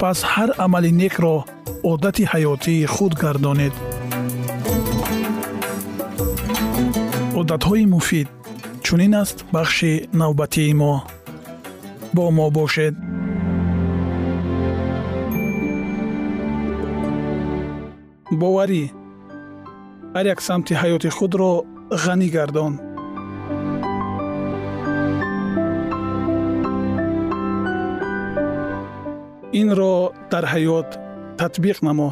пас ҳар амали некро одати ҳаётии худ гардонед. Одатҳои муфид чунин аст бахши навбатии мо? Бо мо бошед. Боварӣ ҳар як самти ҳаёти худро ғанӣ гардон инро дар ҳаёт татбиқ намо.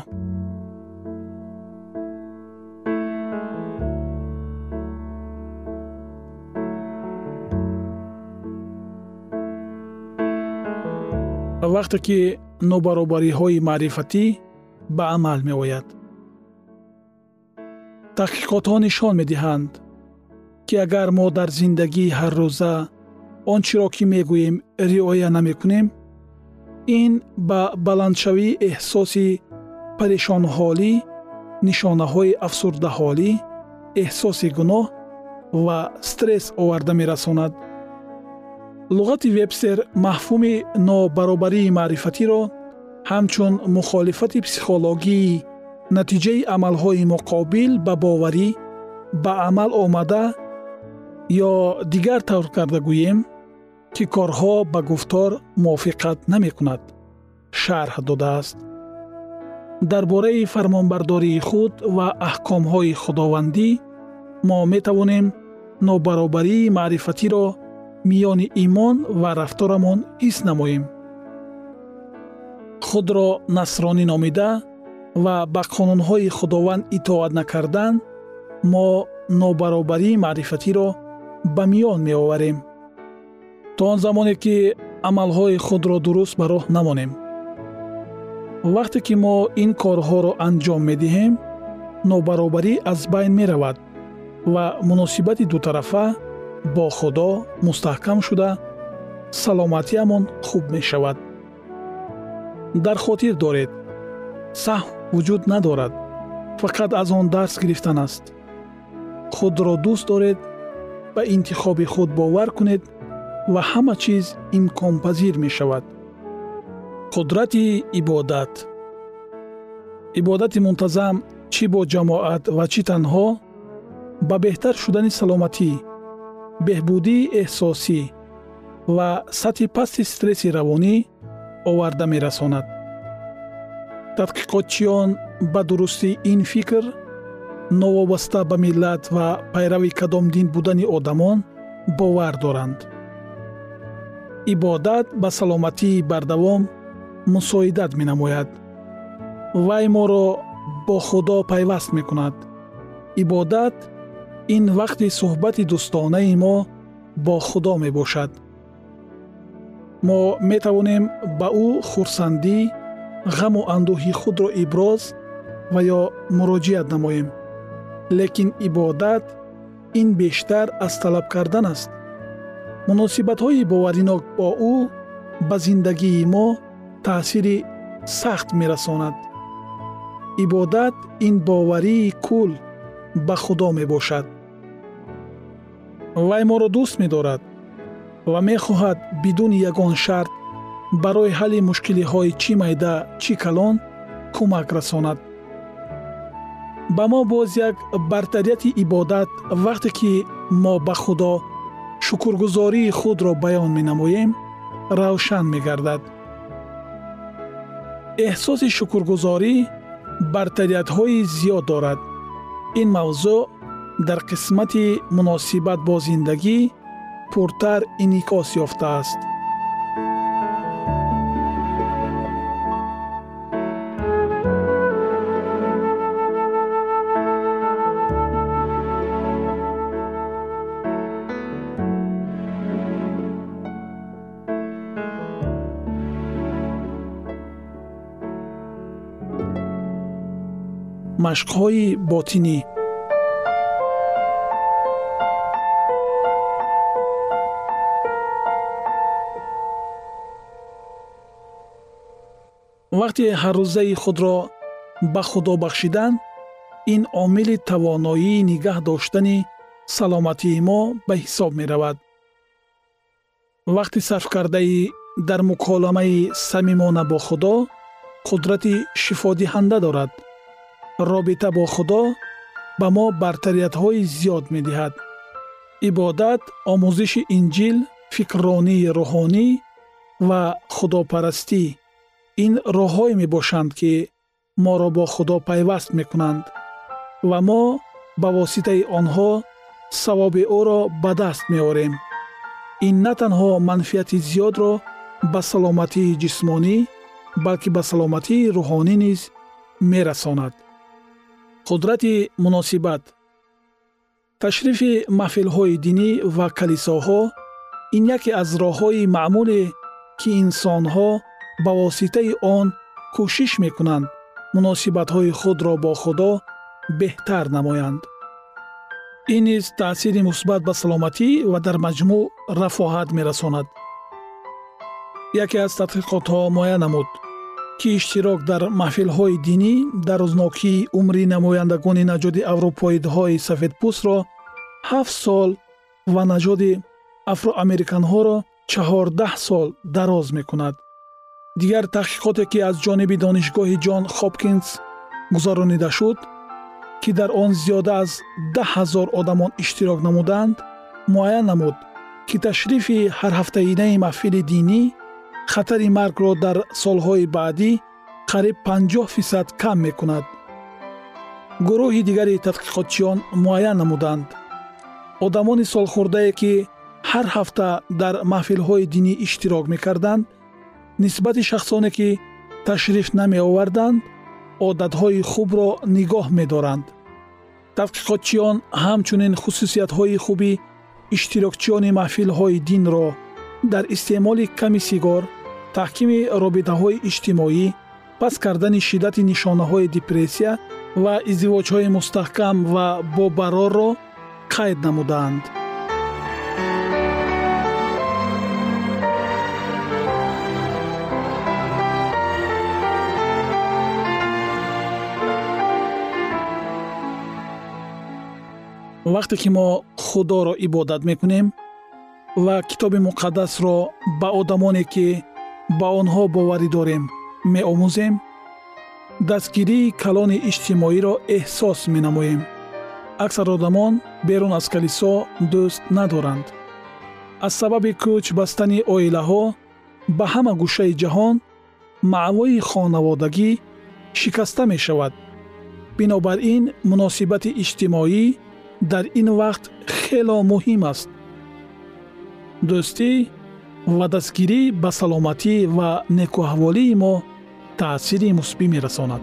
Вақте ки нобаробариҳои маърифатӣ ба амал меояд таҳқиқотҳо нишон медиҳанд ки агар мо дар зиндагии ҳаррӯза он чиро ки мегӯем риоя намекунем ин ба баландшавии эҳсоси парешонҳолӣ нишонаҳои афсурдаҳолӣ эҳсоси гуноҳ ва стресс оварда мерасонад. Луғати вебстер мафҳуми нобаробарии маърифатиро ҳамчун мухолифати психологии натиҷаи амалҳои муқобил ба боварӣ ба амал омада ё дигар тавр карда гӯем ки корҳо ба гуфтор мувофиқат намекунад. Шарҳ додааст. Дар бораи фармонбардории худ ва аҳкомҳои худовандӣ мо метавонем нобаробарии маърифатиро миёни имон ва рафторамон ҳис намоем. Худро насронӣ номида ва ба қонунҳои худованд итоат накардан мо нобаробарии маърифатиро ба миён меоварем то он замоне ки амалҳои худро дуруст ба роҳ намонем. Вақте ки мо ин корҳоро анҷом медиҳем нобаробарӣ аз байн меравад ва муносибати дутарафа бо худо мустаҳкам шуда саломатиамон хуб мешавад. Дар хотир доред саҳв вуҷуд надорад фақат аз он дарс гирифтан аст. Худро дӯст доред ба интихоби худ бовар кунед ва ҳама чиз имконпазир мешавад. Қудрати ибодат. Ибодати мунтазам чӣ бо ҷамоат ва чӣ танҳо? Ба беҳтар шудани саломатӣ беҳбудии эҳсосӣ ва сатҳи пасти стресси равонӣ оварда мерасонад. Тадқиқотчиён ба дурустӣ ин фикр новобаста ба миллат ва пайрави кадом дин будани одамон бовар доранд ибодат ба саломатии бардавом мусоидат менамояд вай моро бо худо пайваст мекунад ибодат ин вақти суҳбати дӯстонаи мо бо худо мебошад мо метавонем ба ӯ хурсандӣ ғаму андӯҳи худро иброз ва ё муроҷиат намоем лекин ибодат ин бештар аз талаб кардан аст муносибатҳои боваринок бо ӯ ба зиндагии мо таъсири сахт мерасонад. Ибодат ин боварии кул ба худо мебошад. Вай моро дӯст медорад ва мехоҳад бидуни ягон шарт барои ҳалли мушкилиҳои чӣ майда чӣ калон кӯмак расонад. Ба мо боз як бартарияти ибодат вақте ки мо ба худо шукргузории худро баён менамоем равшан мегардад. Эҳсоси шукргузорӣ бартариятҳои зиёд дорад. Ин мавзӯъ дар қисмати муносибат бо зиндагӣ пуртар инъикос ёфтааст машқҳои ботинӣ. Вақте ҳаррӯзаи худро ба худо бахшидан ин омили тавоноии нигаҳ доштани саломатии мо ба ҳисоб меравад. Вақти сарф кардаи дар муколамаи самимона бо худо қудрати шифодиҳанда дорад робита бо худо ба мо бартариятҳои зиёд медиҳад. Ибодат омӯзиши инҷил фикрронии рӯҳонӣ ва худопарастӣ. Ин роҳҳое мебошанд ки моро бо худо пайваст мекунанд ва мо ба воситаи онҳо савоби ӯро ба даст меорем. Ин на танҳо манфиати зиёдро ба саломатии ҷисмонӣ балки ба саломатии рӯҳонӣ низ мерасонад қудрати муносибат. Ташрифи маҳфилҳои динӣ ва калисоҳо ин яке аз роҳҳои маъмуле ки инсонҳо ба воситаи он кӯшиш мекунанд муносибатҳои худро бо худо беҳтар намоянд. Ин низ таъсири мусбат ба саломатӣ ва дар маҷмӯъ рафоҳат мерасонад. Яке аз тадқиқотҳо муайян намуд ки иштирок дар маҳфилҳои динӣ дарознокии умри намояндагони наҷоди аврупоидҳои сафедпӯстро ҳафт сол ва наҷоди афроамериканҳоро чаҳордаҳ сол дароз мекунад. Дигар таҳқиқоте ки аз ҷониби донишгоҳи ҷон хопкинс гузаронида шуд ки дар он зиёда аз даҳ ҳазор одамон иштирок намуданд муайян намуд ки ташрифи ҳарҳафтаинаи маҳфили динӣ хатари маргро дар солҳои баъдӣ қариб 50 фисад кам мекунад. гурӯҳи дигари тадқиқотчиён муайян намуданд. одамони солхӯрдае ки ҳар ҳафта дар маҳфилҳои динӣ иштирок мекарданд нисбати шахсоне ки ташриф намеоварданд одатҳои хубро нигоҳ медоранд. тадқиқотчиён ҳамчунин хусусиятҳои хуби иштирокчиёни маҳфилҳои динро дар истеъмоли ками сигор таҳкими робитаҳои иҷтимоӣ паст кардани шиддати нишонаҳои депрессия ва издивоҷҳои мустаҳкам ва бобарорро қайд намудаанд вақте ки мо худоро ибодат мекунем ва китоби муқаддасро ба одамоне ки ба онҳо боварӣ дорем меомӯзем. Дастгирии калони иҷтимоиро эҳсос менамоем. Аксар одамон берун аз калисо дӯст надоранд. Аз сабаби кӯч бастани оилаҳо ба ҳама гӯшаи ҷаҳон маъвои хонаводагӣ шикаста мешавад. Бинобар ин муносибати иҷтимоӣ дар ин вақт хело муҳим аст. Дӯстӣ ва дастгирӣ ба саломатӣ ва некуаҳволии мо таъсири мусбӣ мерасонад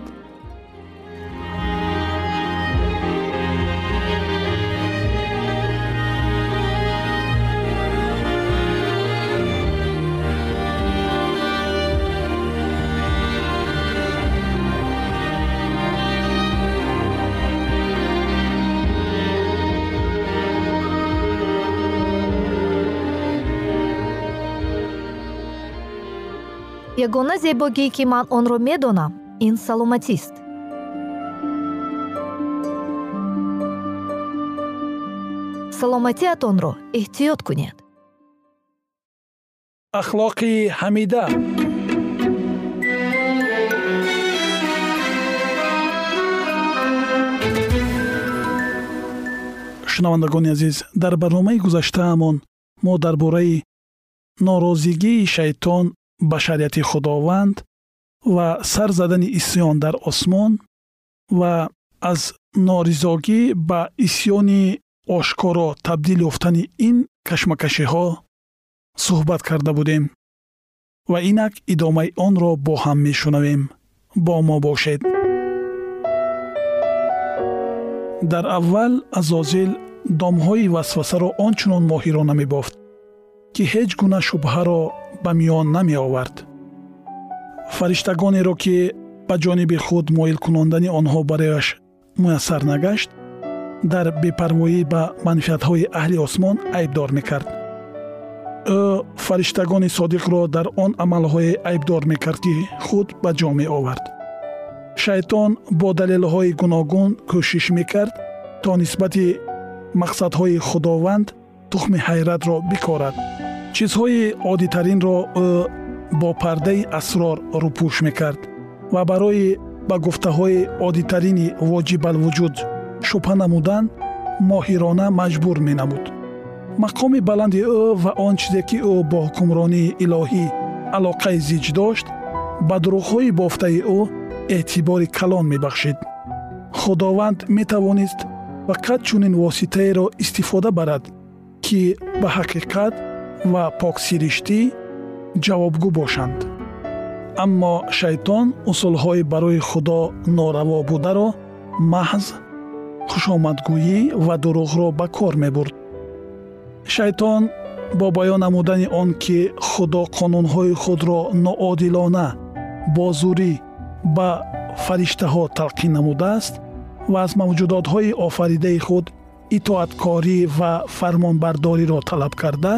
ягона зебогие ки ман онро медонам ин саломатист. Саломатиатонро эҳтиёт кунед. Ахлоқи ҳамида. Шунавандагони азиз дар барномаи гузаштаамон мо дар бораи норозигии шайтон ба шариати худованд ва сар задани исьён дар осмон ва аз норизогӣ ба исьёни ошкоро табдил ёфтани ин кашмакашиҳо суҳбат карда будем ва инак идомаи онро бо ҳам мешунавем. Бо мо бошед. Дар аввал азозил домҳои васвасаро он чунон моҳирона мебофт ки ҳеҷ гуна шубҳаро ба миён намеовард. Фариштагонеро ки ба ҷониби худ моил кунондани онҳо барояш муяссар нагашт дар бепарвоӣ ба манфиатҳои аҳли осмон айбдор мекард. Ӯ фариштагони содиқро дар он амалҳое айбдор мекард ки худ ба ҷо меовард. Шайтон бо далелҳои гуногун кӯшиш мекард то нисбати мақсадҳои худованд тухми ҳайратро бикорад чизҳои оддитаринро ӯ бо пардаи асрор рӯпӯш мекард ва барои ба гуфтаҳои оддитарини воҷибалвуҷуд шубҳа намудан моҳирона маҷбур менамуд. Мақоми баланди ӯ ва он чизе ки ӯ бо ҳукмронии илоҳӣ алоқаи зич дошт ба дурӯғҳои бофтаи ӯ эътибори калон мебахшид. Худованд метавонист фақат чунин воситаеро истифода барад ки ба ҳақиқат ва поксириштӣ ҷавобгӯ бошанд. Аммо шайтон усулҳои барои худо нораво бударо маҳз хушомадгӯӣ ва дурӯғро ба кор мебурд. Шайтон бо баён намудани он ки худо қонунҳои худро ноодилона бо зурӣ ба фариштаҳо талқин намудааст ва аз мавҷудотҳои офаридаи худ итоаткорӣ ва фармонбардориро талаб карда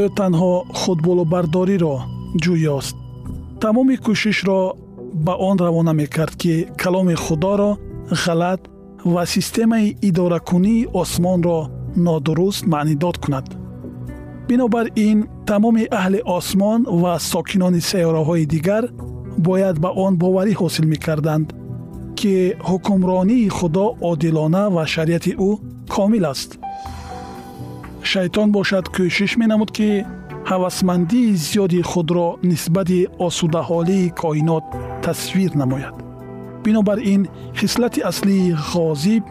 ӯ танҳо худболубардориро ҷӯёст. Тамоми кӯшишро ба он равона мекард ки каломи худоро ғалат ва системаи идоракунии осмонро нодуруст маънидод кунад. Бинобар ин тамоми аҳли осмон ва сокинони сайёраҳои дигар бояд ба он боварӣ ҳосил мекарданд ки ҳукмронии худо одилона ва шариати ӯ комил аст шайтон бошад кӯшиш менамуд ки ҳавасмандии зиёди худро нисбати осудаҳолии коинот тасвир намояд. Бинобар ин хислати аслии ғозиб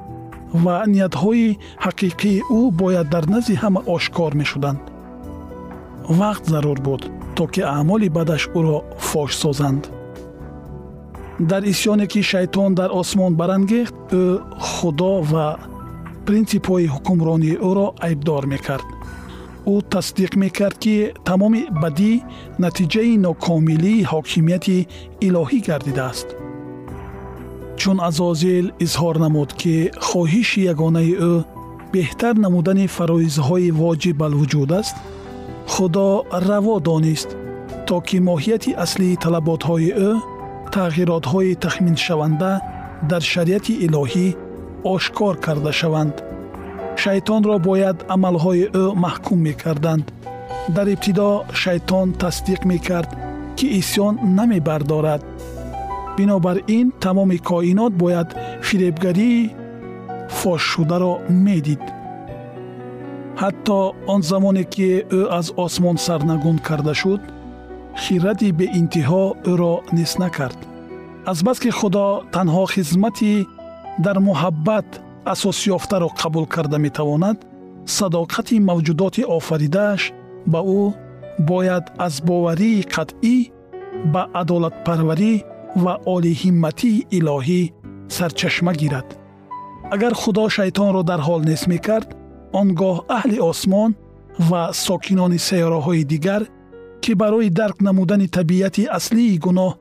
ва ниятҳои ҳақиқии ӯ бояд дар назди ҳама ошкор мешуданд. Вақт зарур буд то ки аъмоли бадаш ӯро фош созанд. Дар исьёне ки шайтон дар осмон барангехт ӯ худо ва принсипҳои ҳукмронии ӯро айбдор мекард. Ӯ тасдиқ мекард ки тамоми бадӣ натиҷаи нокомилии ҳокимияти илоҳӣ гардидааст. Чун азозил изҳор намуд ки хоҳиши ягонаи ӯ беҳтар намудани фароизҳои воҷиб алвуҷуд аст худо раво донист то ки моҳияти аслии талаботҳои ӯ тағйиротҳои тахминшаванда дар шариати илоҳӣ ошкор карда шаванд. Шайтонро бояд амалҳои ӯ маҳкум мекарданд. Дар ибтидо шайтон тасдиқ мекард ки исьён намебардорад. Бинобар ин тамоми коинот бояд фиребгарии фошшударо медид. Ҳатто он замоне ки ӯ аз осмон сарнагун карда шуд хиради беинтиҳо ӯро нест накард азбаски худо танҳо хизмати дар муҳаббат асосёфтаро қабул карда метавонад садоқати мавҷудоти офаридааш ба ӯ бояд аз боварии қатъӣ ба адолатпарварӣ ва олиҳимматии илоҳӣ сарчашма гирад. Агар худо шайтонро дар ҳол нест мекард он гоҳ аҳли осмон ва сокинони сайёраҳои дигар ки барои дарк намудани табиати аслии гуноҳ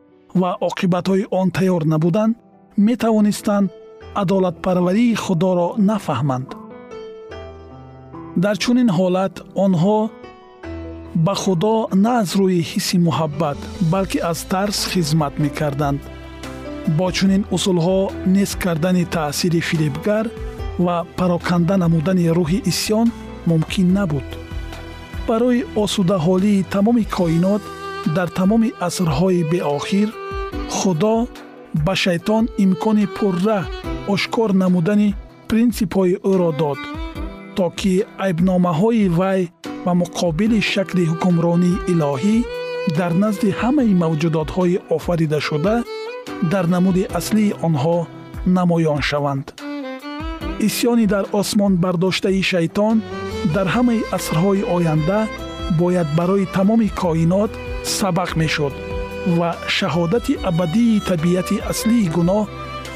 ва оқибатҳои он тайёр набуданд метавонистанд адолатпарварии худоро нафаҳманд. Дар чунин ҳолат онҳо ба худо на аз рӯи ҳисси муҳаббат балки аз тарс хизмат мекарданд. Бо чунин усулҳо нест кардани таъсири фиребгар ва пароканда намудани рӯҳи исьён мумкин набуд. Барои осудаҳолии тамоми коинот дар тамоми асрҳои беохир худо ба шайтон имкони пурра ошкор намудани принсипҳои ӯро дод то ки айбномаҳои вай ба муқобили шакли ҳукмронии илоҳӣ дар назди ҳамаи мавҷудотҳои офаридашуда дар намуди аслии онҳо намоён шаванд. Исьёни дар осмон бардоштаи шайтон дар ҳамаи асрҳои оянда бояд барои тамоми коинот сабақ мешуд ва шаҳодати абадии табиати аслии гуноҳ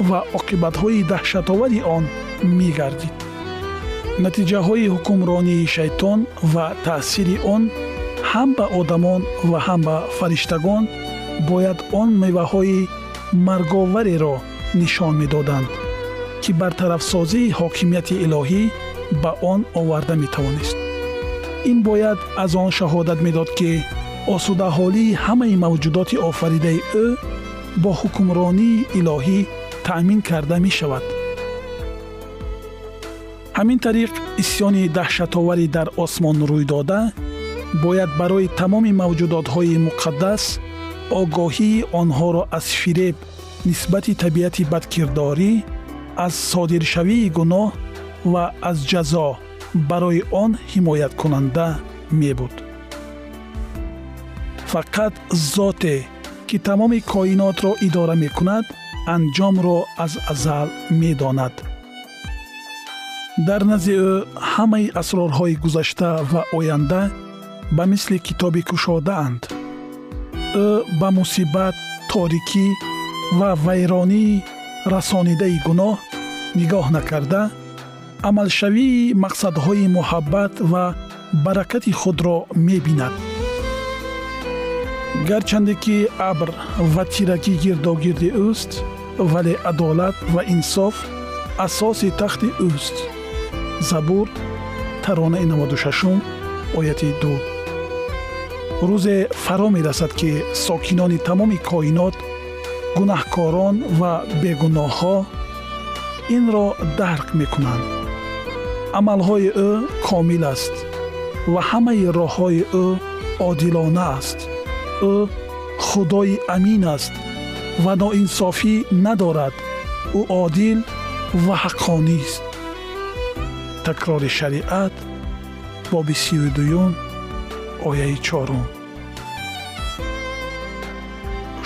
ва оқибатҳои даҳшатовари он мегардид. Натиҷаҳои ҳукмронии шайтон ва таъсири он ҳам ба одамон ва ҳам ба фариштагон бояд он меваҳои марговареро нишон медоданд ки бартарафсозии ҳокимияти илоҳӣ ба он оварда метавонист. Ин бояд аз он шаҳодат медод ки осудаҳолии ҳамаи мавҷудоти офаридаи ӯ бо ҳукмронии илоҳӣ таъмин карда мешавад. Ҳамин тариқ исьёни даҳшатоварӣ дар осмон рӯй дода бояд барои тамоми мавҷудотҳои муқаддас огоҳии онҳоро аз фиреб нисбати табиати бадкирдорӣ аз содиршавии гуноҳ ва аз ҷазо барои он ҳимояткунанда мебуд. Фақат зоте ки тамоми коинотро идора мекунад анҷомро аз азал медонад. Дар назди ӯ ҳамаи асрорҳои гузашта ва оянда ба мисли китоби кушодаанд. Ӯ ба мусибат торикӣ ва вайронии расонидаи гуноҳ нигоҳ накарда амалшавии мақсадҳои муҳаббат ва баракати худро мебинад. Гарчанде ки абр ва тиракӣ гирдогирди ӯст вале адолат ва инсоф асоси тахти ӯст забур таронаи 96 ояти 2 рӯзе фаро мерасад ки сокинони тамоми коинот гунаҳкорон ва бегуноҳҳо инро дарк мекунанд амалҳои ӯ комил аст ва ҳамаи роҳҳои ӯ одилона аст ӯ худои амин аст ва ноинсофӣ надорад. Ӯ одил ва ҳаққонист такрори шариат боби сию дуюм ояи чорум.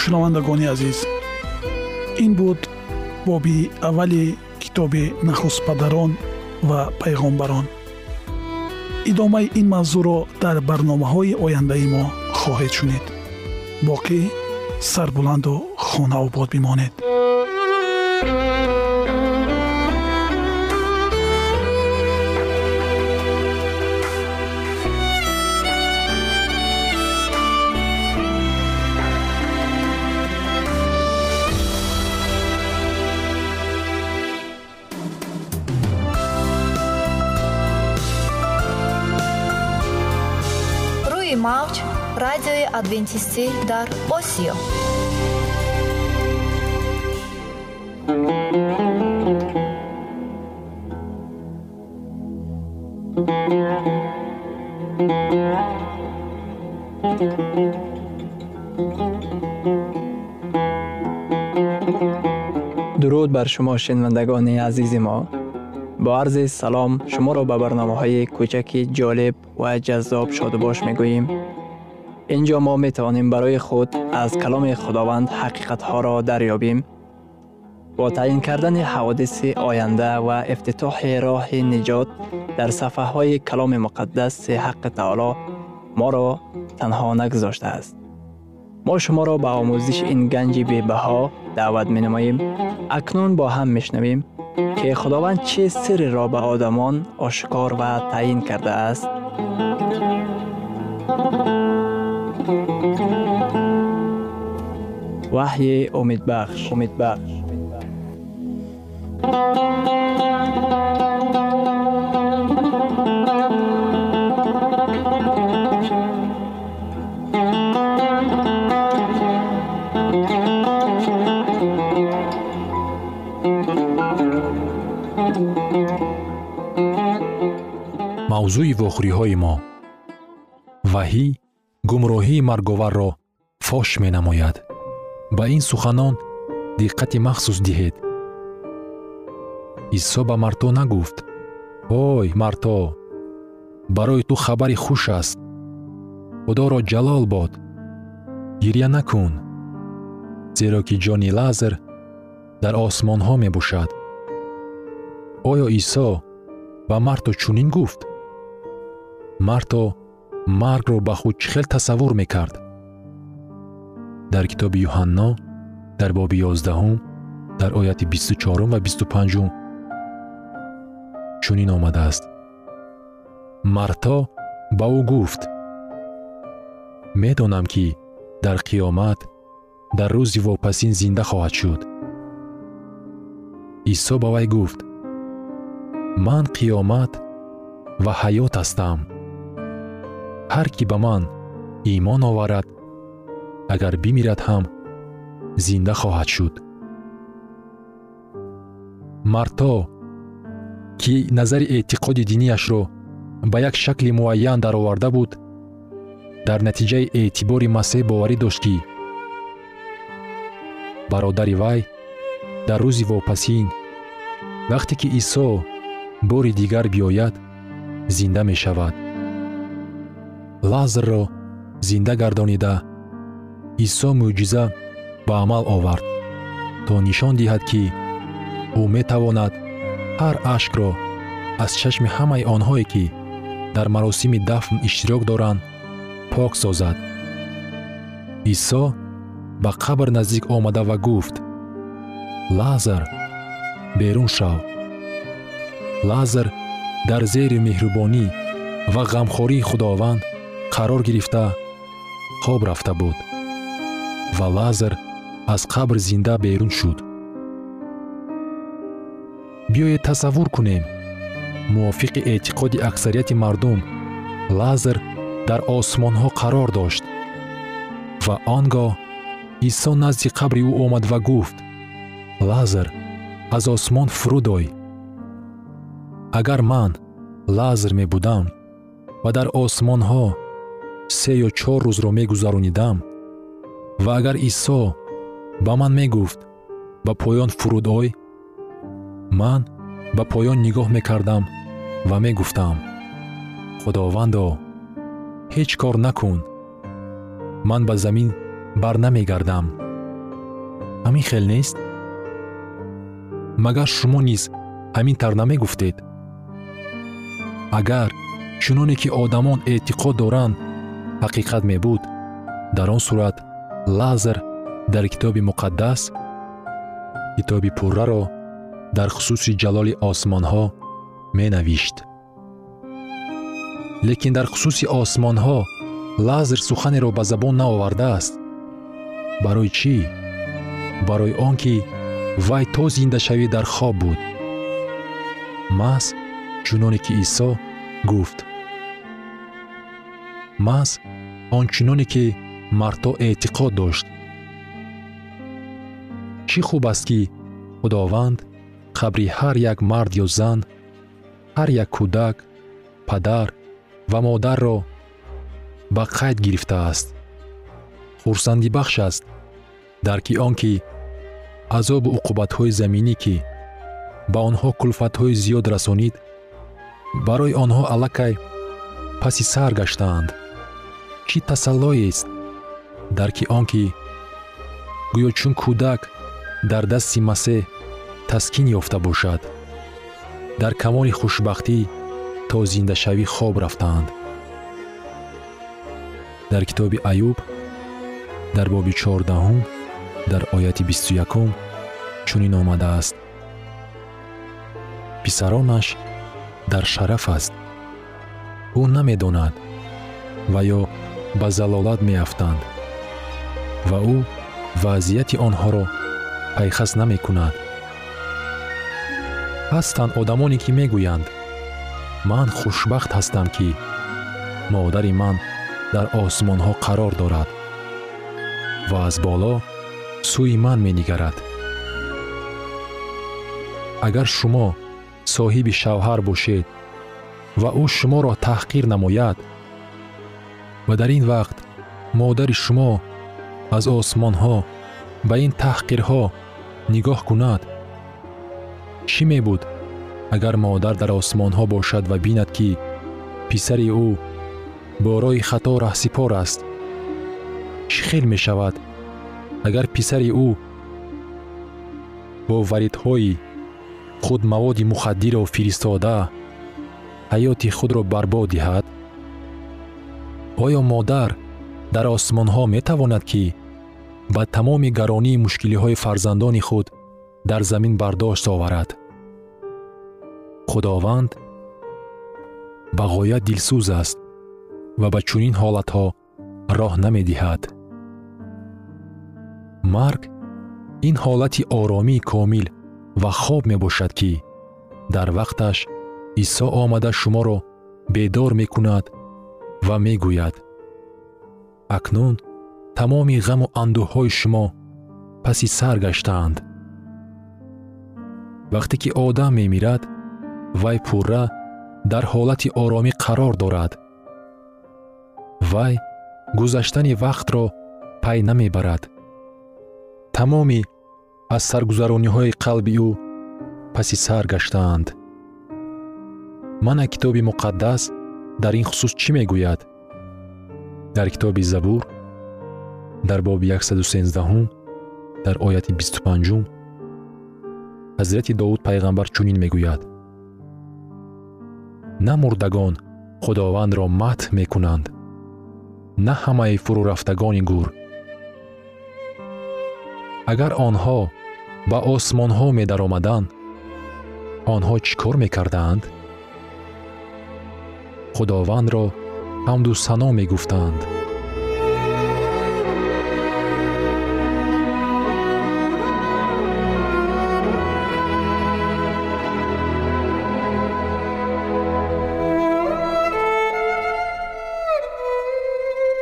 Шунавандагони азиз ин буд боби аввали китоби нахустпадарон ва пайғомбарон идомаи ин мавзӯъро дар барномаҳои ояндаи мо хоҳед шунид. Боқӣ сарбуланду хонаобод бимонед. Радиои адвентистӣ дар осиё Thank you. дуруд бар шумо шинавандагони азизи мо бо арзи салом шуморо ба барномаҳои кӯчаки ҷолиб ва ҷаззоб шодубош мегӯем ин ҷо мо метавонем барои худ аз каломи худованд ҳақиқатҳоро дарёбем бо таъин кардани ҳаводиси оянда ва ифтитоҳи роҳиниҷот дар сафҳаҳои каломи муқаддаси ҳаққи таоло моро танҳо нагузоштааст мо шуморо ба омӯзиши ин ганҷи бебаҳо даъват менамоем акнун бо ҳам мешнавем ки худованд чӣ сирреро ба одамон ошкор ва таъин кардааст ваҳйи умедбахш умедбахш мавзӯи вохӯриҳои мо. Ваҳӣ гумроҳии марговарро фош менамояд. Ба ин суханон диққати махсус диҳед. Исо ба марто нагуфт ҳой марто барои ту хабари хуш аст. Худоро ҷалол бод. Гирья накун зеро ки ҷони лазар дар осмонҳо мебошад оё исо ба марто чунин гуфт марто маргро ба худ чӣ хел тасаввур мекард. Дар китоби юҳанно дар боби ёздаҳум дар ояти бисту чорум ва бисту панҷум чунин омадааст. Марто ба ӯ гуфт медонам ки дар қиёмат дар рӯзи вопасин зинда хоҳад шуд исо ба вай гуфт ман қиёмат ва ҳаёт ҳастам ҳар кӣ ба ман имон оварад агар бимирад ҳам зинда хоҳад шуд. Марто ки назари эътиқоди динияшро ба як шакли муайян дароварда буд дар натиҷаи эътибори масеҳ боварӣ дошт ки бародари вай дар рӯзи вопасин вақте ки исо бори дигар биёяд зинда мешавад лазарро зинда гардонида исо мӯъҷиза ба амал овард то нишон диҳад ки ӯ метавонад ҳар ашкро аз чашми ҳамаи онҳое ки дар маросими дафн иштирок доранд пок созад. Исо ба қабр наздик омада ва гуфт лазар берун шав. Лазар дар зери меҳрубонӣ ва ғамхории худованд қарор гирифта хоб рафта буд ва лазар аз қабр зинда берун шуд. Биёед тасаввур кунем. Мувофиқи эътиқоди аксарияти мардум лазар дар осмонҳо қарор дошт ва он гоҳ исо назди қабри ӯ омад ва гуфт лазар аз осмон фуруд ой агар ман лазар мебудам ва дар осмонҳо се ё чор рӯзро мегузаронидам. Ва агар исо ба ман мегуфт ба поён фуруд ой ман ба поён нигоҳ мекардам ва мегуфтам. Худовандо ҳеҷ кор накун. Ман ба замин барнамегардам ҳамин хел нест? Магар шумо низ ҳамин тавр намегуфтед? Агар чуноне ки одамон эътиқод доранд ҳақиқат мебуд. Дар он сурат лазар дар китоби муқаддас китоби пурраро дар хусуси ҷалоли осмонҳо менавишт. Лекин дар хусуси осмонҳо лазар суханеро ба забон наовардааст. Барои чӣ? Барои он ки вай то зиндашавӣ дар хоб буд. Маҳз чуноне ки исо гуфт. Маҳз ончуноне ки марто эътиқод дошт. Чӣ хуб аст ки худованд қабри ҳар як мард ё зан ҳар як кӯдак падар ва модарро ба қайд гирифтааст хурсандибахш аст дарки он ки азобу уқубатҳои заминӣ ки ба онҳо кулфатҳои зиёд расонид барои онҳо аллакай паси сар гаштаанд чӣ тасаллоест дар ки он ки гӯё чун кӯдак дар дасти масеҳ таскин ёфта бошад. Дар камони хушбахтӣ то зиндашавӣ хоб рафтаанд. Дар китоби аюб дар боби чордаҳум дар ояти бисту якум чунин омадааст. Писаронаш дар шараф аст. Ӯ намедонад ва ё ба залолат меафтанд. Ва ӯ вазъияти онҳоро пайхас намекунад. Ҳастанд одамоне ки мегӯянд ман хушбахт ҳастам ки модари ман дар осмонҳо қарор дорад ва аз боло сӯи ман менигарад. Агар шумо соҳиби шавҳар бошед ва ӯ шуморо таҳқир намояд ва дар ин вақт модари шумо аз осмонҳо ба ин таҳқирҳо нигоҳ кунад. Чӣ мебуд агар модар дар осмонҳо бошад ва бинад ки писари ӯ бо роҳи хато раҳсипор аст? Чӣ хел мешавад агар писари ӯ бо варидҳои худ маводи мухаддиро фиристода ҳаёти худро барбод диҳад оё модар дар осмонҳо метавонад ки ба тамоми гаронии мушкилиҳои фарзандони худ дар замин бардошт оварад. Худованд ба ғоя дилсӯз аст ва ба чунин ҳолатҳо роҳ намедиҳад. Марг ин ҳолати оромии комил ва хоб мебошад ки дар вақташ исо омада шуморо бедор мекунад ва мегӯяд. Акнун тамоми ғаму андӯҳҳои шумо паси сар гаштаанд. Вақте ки одам мемирад вай пурра дар ҳолати оромӣ қарор дорад. Вай гузаштани вақтро пай намебарад. Тамоми аз саргузарониҳои қалби ӯ паси сар гаштаанд. Мана китоби муқаддас дар ин хусус чӣ мегӯяд? Дар китоби забур дар боби 113 дар ояти 25 ҳазрати довуд пайғамбар чунин мегӯяд. На мурдагон худовандро матҳ мекунанд. На ҳамаи фурӯрафтагони гур. Агар онҳо ба осмонҳо медаромаданд онҳо чӣ кор мекардаанд худовандро ҳамду сано мегуфтанд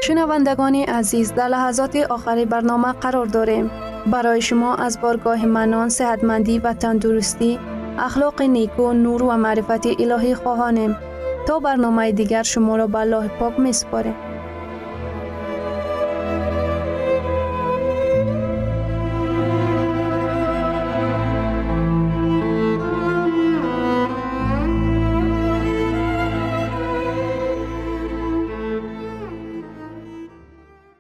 شنوندگان عزیز در لحظات آخری برنامه قرار داریم برای شما از بارگاه منان صحتمندی و تندرستی اخلاق نیکو نور و معرفت الهی خواهانیم تا برنامه دیگر شما را به الله پاک می